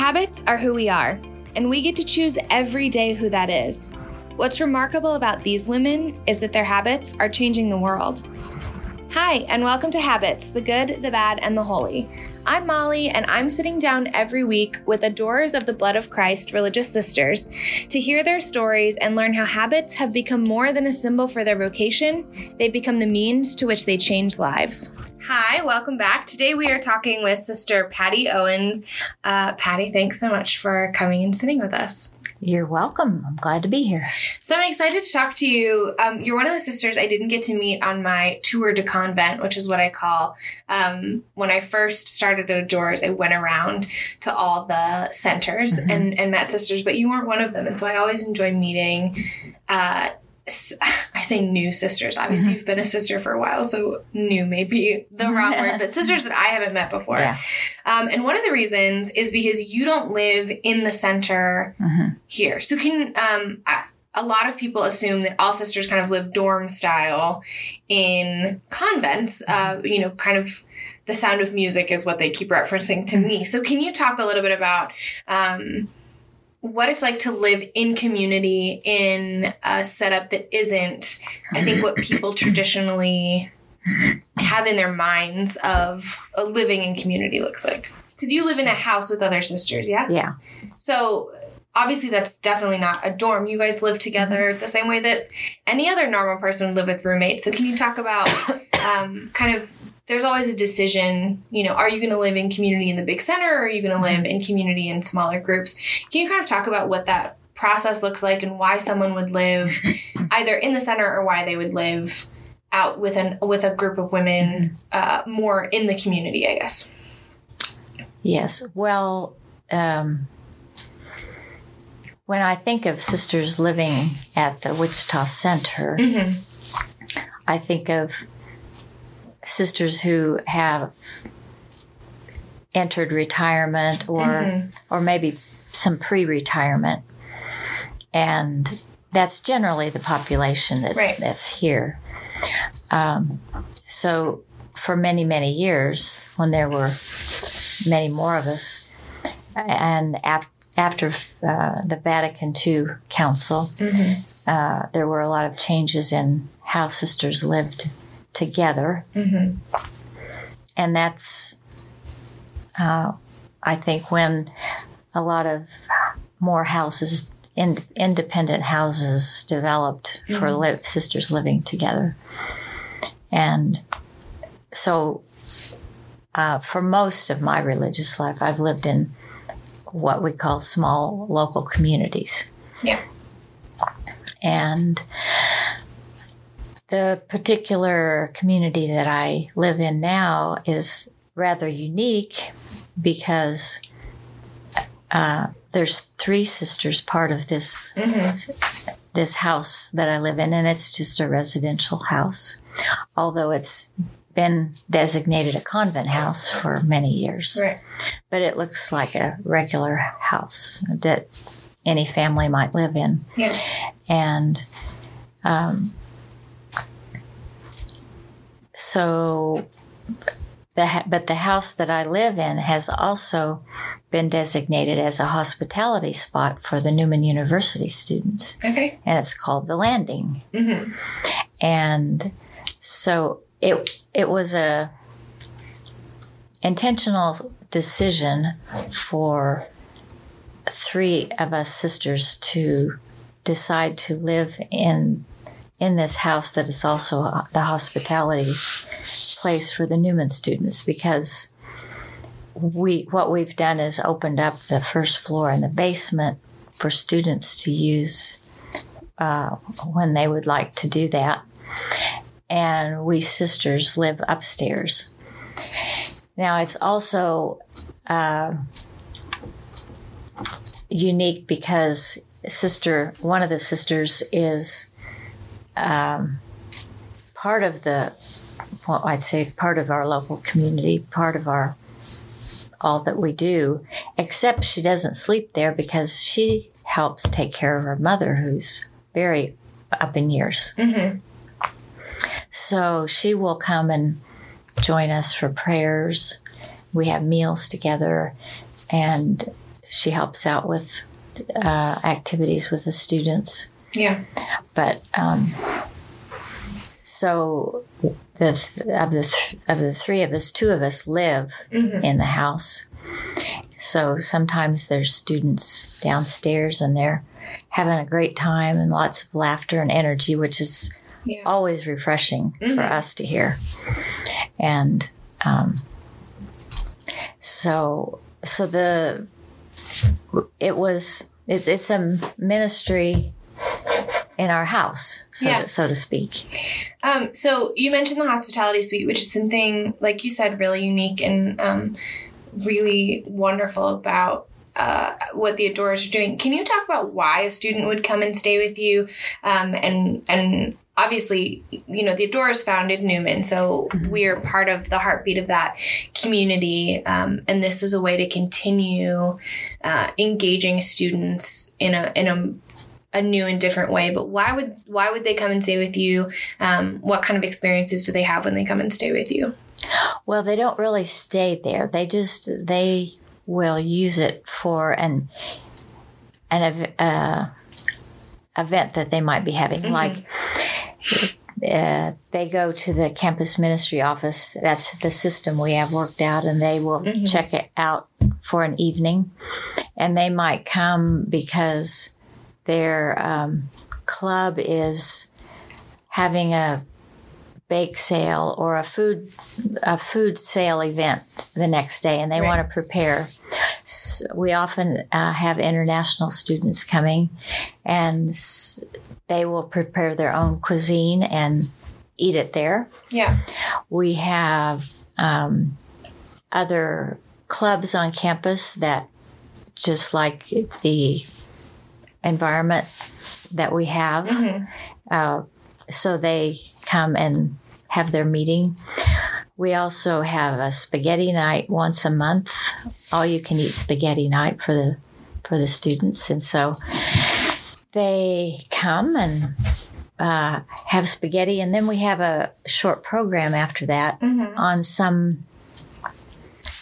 Habits are who we are, and we get to choose every day who that is. What's remarkable about these women is that their habits are changing the world. Hi, and welcome to Habits the Good, the Bad, and the Holy. I'm Molly, and I'm sitting down every week with adorers of the blood of Christ, religious sisters, to hear their stories and learn how habits have become more than a symbol for their vocation, they've become the means to which they change lives. Hi, welcome back. Today we are talking with Sister Patty Owens. Uh, Patty, thanks so much for coming and sitting with us. You're welcome. I'm glad to be here. So I'm excited to talk to you. Um, you're one of the sisters I didn't get to meet on my tour de convent, which is what I call um, when I first started at Adores. I went around to all the centers mm-hmm. and, and met sisters, but you weren't one of them, and so I always enjoy meeting. Uh, I say new sisters. Obviously, mm-hmm. you've been a sister for a while, so new may be the wrong word, but sisters that I haven't met before. Yeah. Um, and one of the reasons is because you don't live in the center mm-hmm. here. So, can um, a lot of people assume that all sisters kind of live dorm style in convents. Uh, you know, kind of the sound of music is what they keep referencing to mm-hmm. me. So, can you talk a little bit about? Um, what it's like to live in community in a setup that isn't, I think, what people traditionally have in their minds of a living in community looks like. Because you live in a house with other sisters, yeah? Yeah. So obviously that's definitely not a dorm. You guys live together the same way that any other normal person would live with roommates. So can you talk about um, kind of there's always a decision, you know, are you going to live in community in the big center or are you going to live mm-hmm. in community in smaller groups? Can you kind of talk about what that process looks like and why someone would live either in the center or why they would live out with an with a group of women uh, more in the community, I guess. Yes. Well, um, when I think of sisters living at the Wichita Center, mm-hmm. I think of sisters who have entered retirement or mm-hmm. or maybe some pre-retirement and that's generally the population that's right. that's here um, so for many many years when there were many more of us and ap- after uh, the Vatican II Council, mm-hmm. uh, there were a lot of changes in how sisters lived together. Mm-hmm. And that's, uh, I think, when a lot of more houses, in, independent houses, developed mm-hmm. for li- sisters living together. And so, uh, for most of my religious life, I've lived in what we call small local communities. Yeah. And the particular community that I live in now is rather unique because uh, there's three sisters part of this mm-hmm. this house that I live in, and it's just a residential house, although it's been designated a convent house for many years. Right. But it looks like a regular house that any family might live in. Yeah. And um, so, the, but the house that I live in has also been designated as a hospitality spot for the Newman University students. Okay. And it's called The Landing. Mm-hmm. And so it it was a intentional decision for three of us sisters to decide to live in in this house that is also the hospitality place for the Newman students because we what we've done is opened up the first floor and the basement for students to use uh, when they would like to do that, and we sisters live upstairs. Now it's also uh, unique because sister one of the sisters is um, part of the, well, I'd say part of our local community, part of our all that we do, except she doesn't sleep there because she helps take care of her mother, who's very up in years. Mm-hmm. So she will come and join us for prayers. We have meals together, and she helps out with uh, activities with the students. Yeah. But um, so the of the th- of the three of us, two of us live mm-hmm. in the house. So sometimes there's students downstairs and they're having a great time and lots of laughter and energy, which is yeah. always refreshing mm-hmm. for us to hear. And um, so so the it was it's it's a ministry in our house, so, yeah. to, so to speak. Um, so you mentioned the hospitality suite, which is something, like you said, really unique and um, really wonderful about uh, what the adorers are doing. Can you talk about why a student would come and stay with you, um, and and obviously, you know, the Adorers founded Newman, so mm-hmm. we are part of the heartbeat of that community, um, and this is a way to continue uh, engaging students in a in a a new and different way. But why would why would they come and stay with you? Um, what kind of experiences do they have when they come and stay with you? Well, they don't really stay there. They just they will use it for an an uh, event that they might be having, mm-hmm. like. Uh, they go to the campus ministry office. That's the system we have worked out, and they will mm-hmm. check it out for an evening. And they might come because their um, club is having a bake sale or a food a food sale event the next day, and they right. want to prepare. So we often uh, have international students coming, and they will prepare their own cuisine and eat it there. Yeah, we have um, other clubs on campus that just like the environment that we have. Mm-hmm. Uh, so they come and have their meeting. We also have a spaghetti night once a month, all you can eat spaghetti night for the for the students, and so they come and uh, have spaghetti, and then we have a short program after that mm-hmm. on some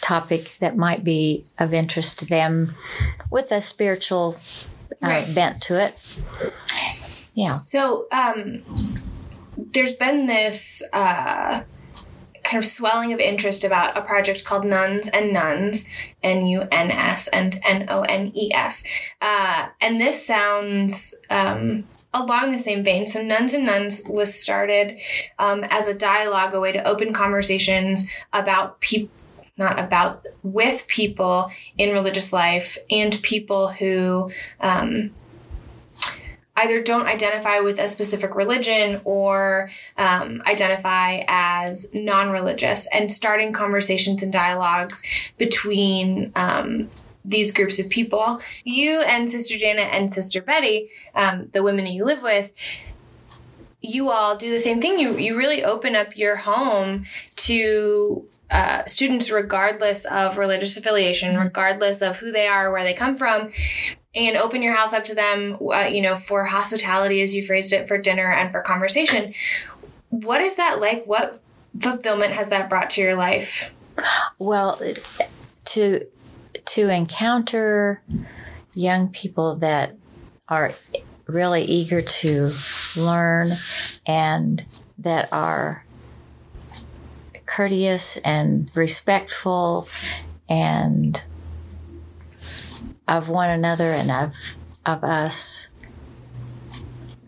topic that might be of interest to them with a spiritual right. bent to it. Yeah. So, um, there's been this uh, kind of swelling of interest about a project called Nuns and Nones, N U N S and N O N E S. Uh, and this sounds um, along the same vein. So, Nuns and Nones was started um, as a dialogue, a way to open conversations about people not about with people in religious life and people who um, either don't identify with a specific religion or um, identify as non-religious. And starting conversations and dialogues between um, these groups of people you and sister janet and sister betty um, the women that you live with you all do the same thing. You you really open up your home to uh, students, regardless of religious affiliation, mm-hmm. regardless of who they are, where they come from, and open your house up to them, uh, you know, for hospitality, as you phrased it, for dinner and for conversation. What is that like? What fulfillment has that brought to your life? Well, to to encounter young people that are really eager to learn and that are courteous and respectful and of one another and of of us.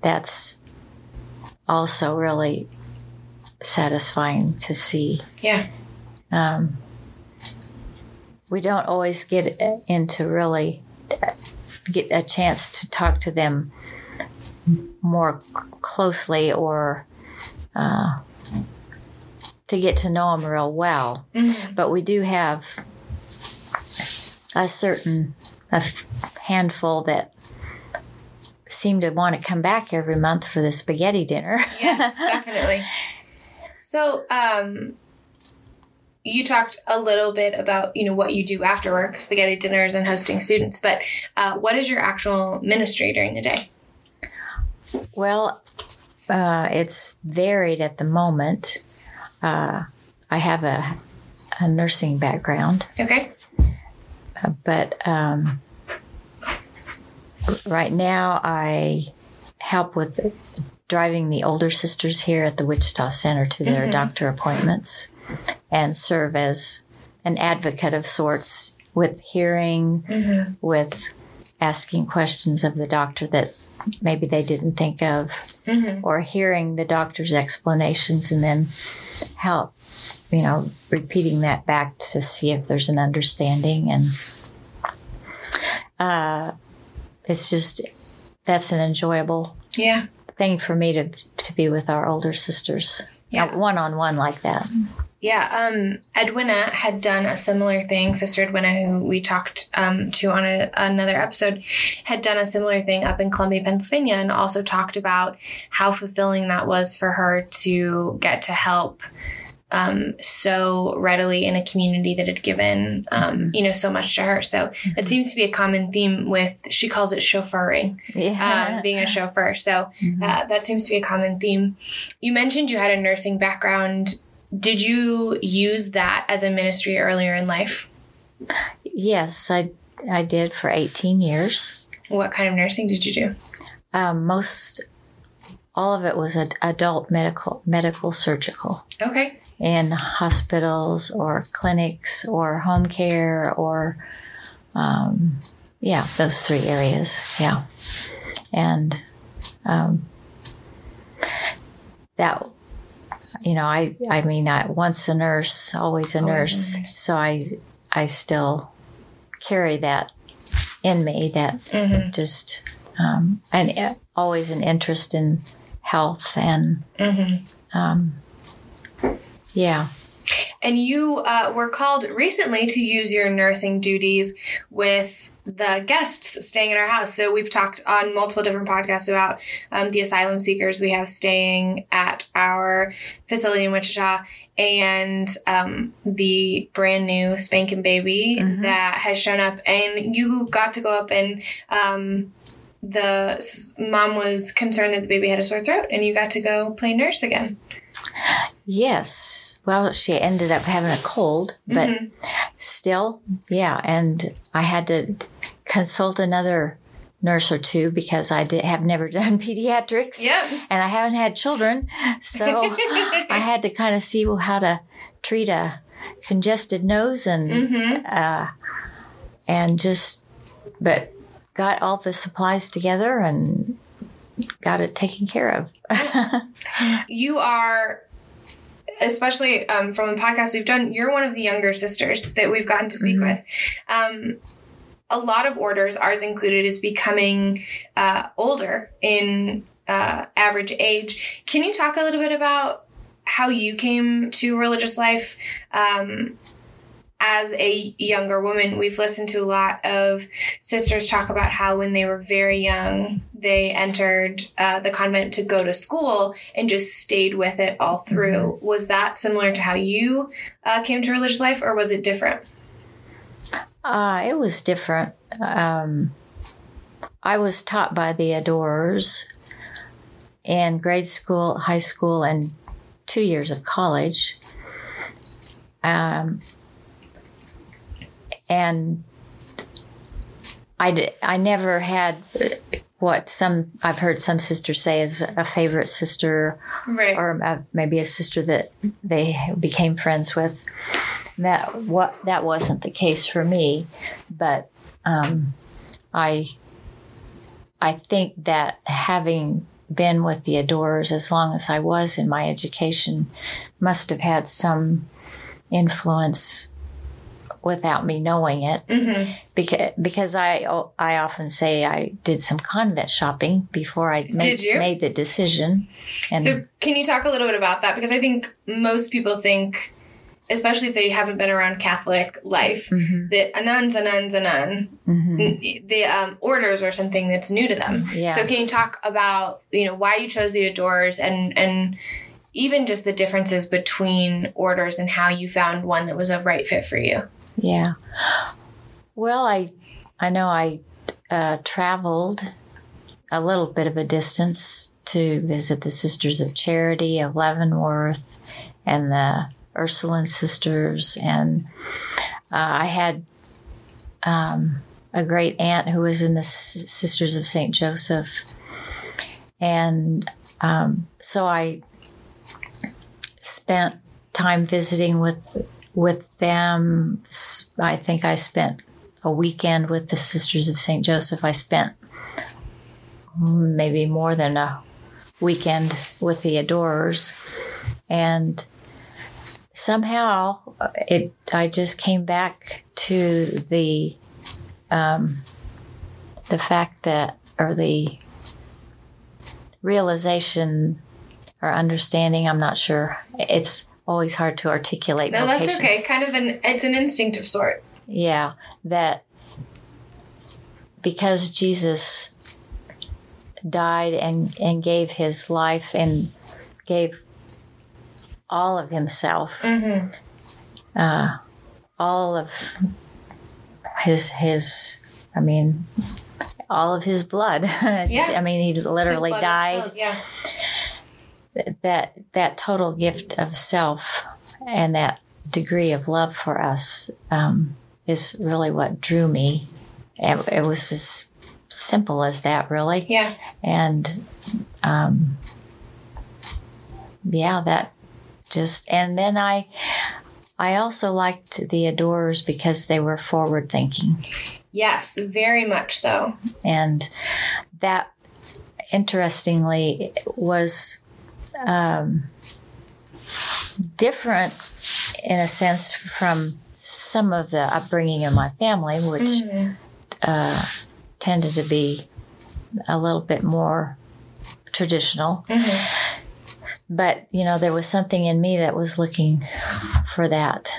That's also really satisfying to see. Yeah. Um, we don't always get into really get a chance to talk to them more closely or uh, to get to know them real well. Mm-hmm. But we do have a certain a handful that seem to want to come back every month for the spaghetti dinner. yes, definitely. So, um, you talked a little bit about you know what you do after work, spaghetti dinners and hosting students. But uh, what is your actual ministry during the day? Well, uh, it's varied at the moment. Uh, I have a, a nursing background. Okay. Uh, but um, right now, I help with driving the older sisters here at the Wichita Center to their mm-hmm. doctor appointments and serve as an advocate of sorts with hearing, mm-hmm. with asking questions of the doctor that maybe they didn't think of, mm-hmm. or hearing the doctor's explanations and then help, you know, repeating that back to see if there's an understanding. And uh, it's just, that's an enjoyable yeah. thing for me to, to be with our older sisters. Yeah. One on one like that. Yeah, um, Edwina had done a similar thing. Sister Edwina, who we talked um, to on a, another episode, had done a similar thing up in Columbia, Pennsylvania, and also talked about how fulfilling that was for her to get to help um, so readily in a community that had given, um, mm-hmm. you know, so much to her. So mm-hmm. it seems to be a common theme with, she calls it chauffeuring, yeah. um, being a chauffeur. So mm-hmm. uh, that seems to be a common theme. You mentioned you had a nursing background did you use that as a ministry earlier in life? Yes, I I did for 18 years. What kind of nursing did you do? Um, most all of it was ad- adult medical medical surgical. Okay. In hospitals or clinics or home care or um, yeah, those three areas. Yeah, and um, that you know, I I mean, I, once a nurse, always a, always nurse. a nurse. So I I still carry that in me. That mm-hmm. just um, and uh, always an interest in health and mm-hmm. um, yeah. And you uh, were called recently to use your nursing duties with the guests staying in our house. So we've talked on multiple different podcasts about um, the asylum seekers we have staying at our facility in Wichita and um, the brand new spanking baby mm-hmm. that has shown up. And you got to go up and um, the mom was concerned that the baby had a sore throat and you got to go play nurse again. Yes. Well, she ended up having a cold, but mm-hmm. still, yeah. And I had to consult another nurse or two because I did, have never done pediatrics. Yep. And I haven't had children. So I had to kind of see how to treat a congested nose and, mm-hmm. uh, and just, but got all the supplies together and got it taken care of. you are especially um, from the podcast we've done, you're one of the younger sisters that we've gotten to speak mm-hmm. with. Um, a lot of orders, ours included, is becoming uh, older in uh, average age. Can you talk a little bit about how you came to religious life? Um, as a younger woman, we've listened to a lot of sisters talk about how when they were very young, they entered uh, the convent to go to school and just stayed with it all through. Mm-hmm. Was that similar to how you uh, came to religious life, or was it different? Uh, it was different. Um, I was taught by the adorers in grade school, high school, and two years of college. Um, and I, I never had what some I've heard some sisters say is a favorite sister, right. or a, maybe a sister that they became friends with. That what that wasn't the case for me, but um, I I think that having been with the adorers as long as I was in my education must have had some influence without me knowing it mm-hmm. because because I I often say I did some convent shopping before I made, made the decision. And so can you talk a little bit about that because I think most people think especially if they haven't been around Catholic life, mm-hmm. that a nun's a nun's a nun. Mm-hmm. The um, orders are something that's new to them. Yeah. So can you talk about you know why you chose the adorers and and even just the differences between orders and how you found one that was a right fit for you? Yeah. Well, I I know I uh, traveled a little bit of a distance to visit the Sisters of Charity of Leavenworth and the Ursuline Sisters, and uh, I had um, a great aunt who was in the S- Sisters of St. Joseph. And um, so I spent time visiting with with them. I think I spent a weekend with the Sisters of St. Joseph. I spent maybe more than a weekend with the adorers. And somehow it I just came back to the um, the fact that or the realization or understanding I'm not sure it's always hard to articulate no vocation. that's okay kind of an it's an instinctive sort yeah that because Jesus died and and gave his life and gave all of himself, mm-hmm. uh, all of his his. I mean, all of his blood. Yeah. I mean, he literally died. Yeah. That that total gift of self and that degree of love for us um, is really what drew me. It, it, was as simple as that, really. Yeah. And um, yeah, that just and then I I also liked the adorers because they were forward thinking. Yes, very much so. And that interestingly was um, different in a sense from some of the upbringing in my family, which mm-hmm. uh, tended to be a little bit more traditional. Mm-hmm but you know there was something in me that was looking for that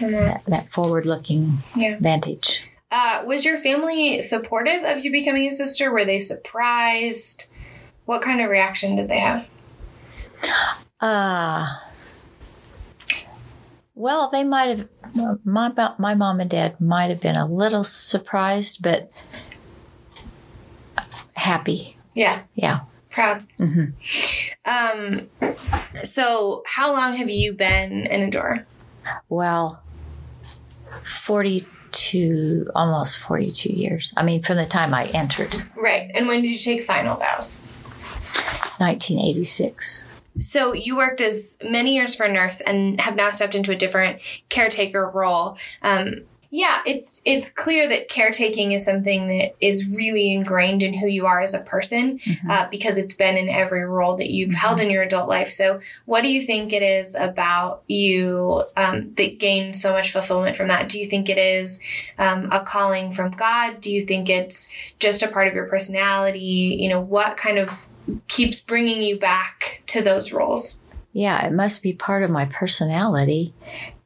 that, that forward looking yeah. vantage uh, was your family supportive of you becoming a sister were they surprised what kind of reaction did they have uh well they might have my, my mom and dad might have been a little surprised but happy yeah yeah proud. Mm-hmm. Um, so, how long have you been an adorer? Well, 42, almost 42 years. I mean, from the time I entered. Right. And when did you take final vows? 1986. So you worked as many years for a nurse and have now stepped into a different caretaker role. Um, yeah, it's it's clear that caretaking is something that is really ingrained in who you are as a person mm-hmm. uh, because it's been in every role that you've mm-hmm. held in your adult life. So, what do you think it is about you um, that gains so much fulfillment from that? Do you think it is um, a calling from God? Do you think it's just a part of your personality? You know, what kind of keeps bringing you back to those roles? Yeah, it must be part of my personality,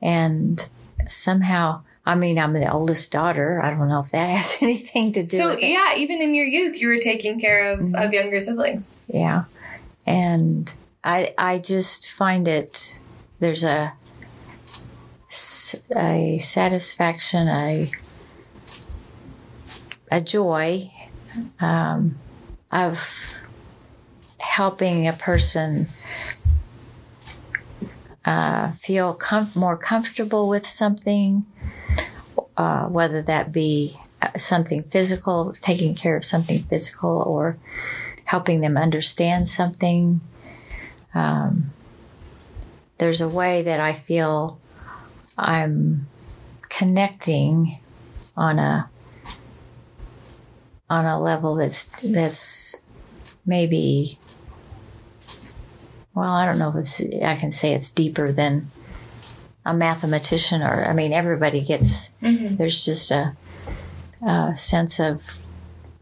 and somehow I mean, I'm the oldest daughter. I don't know if that has anything to do so, with it. yeah, even in your youth, you were taking care of, mm-hmm. of younger siblings. Yeah. And I, I just find it, there's a, a satisfaction, a, a joy um, of helping a person uh, feel com- more comfortable with something uh, whether that be uh, something physical, taking care of something physical, or helping them understand something. Um, there's a way that I feel I'm connecting on a on a level that's that's maybe well I don't know if it's I can say it's deeper than a mathematician or I mean everybody gets mm-hmm. there's just a, a, sense of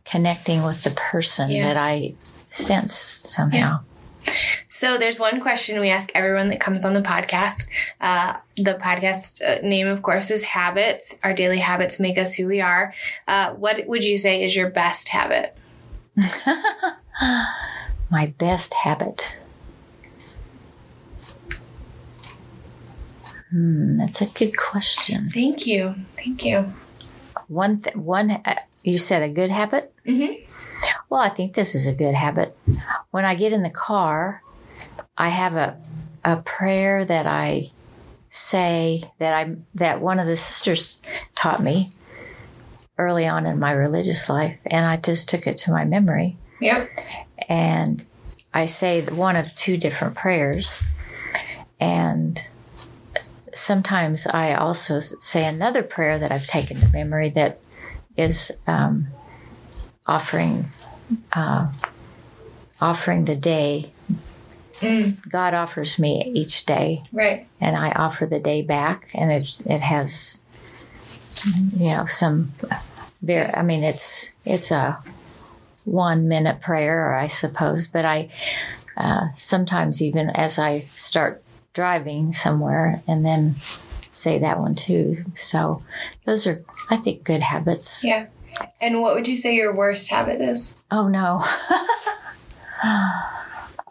connecting with the person yeah. that I sense somehow. Yeah. So there's one question we ask everyone that comes on the podcast. Uh, the podcast uh, name, of course, is habits. Our daily habits make us who we are. Uh, what would you say is your best habit? My best habit. Hmm, that's a good question. Thank you. Thank you. One, th- one. Uh, you said a good habit. Mm-hmm. Well, I think this is a good habit. When I get in the car, I have a a prayer that I say that I that one of the sisters taught me early on in my religious life, and I just took it to my memory. Yep. And I say one of two different prayers. And sometimes I also say another prayer that I've taken to memory that is um, offering uh, offering the day. Mm. God offers me each day, Right. and I offer the day back, and it it has you know some very. I mean, it's it's a one minute prayer, I suppose, but I uh, sometimes even as I start driving somewhere and then say that one too. So those are, I think, good habits. Yeah. And what would you say your worst habit is? Oh no.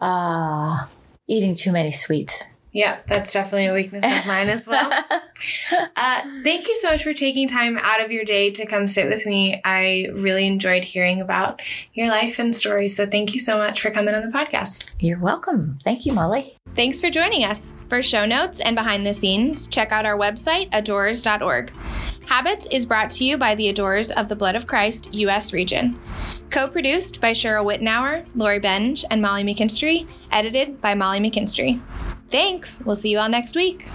uh, eating too many sweets. Yeah, that's definitely a weakness of mine as well. Uh, thank you so much for taking time out of your day to come sit with me. I really enjoyed hearing about your life and stories. So thank you so much for coming on the podcast. You're welcome. Thank you, Molly. Thanks for joining us. For show notes and behind the scenes, check out our website, adorers.org. Habits is brought to you by the Adorers of the Blood of Christ U.S. region. Co produced by Cheryl Wittenauer, Lori Benge, and Molly McKinstry. Edited by Molly McKinstry. Thanks. We'll see you all next week.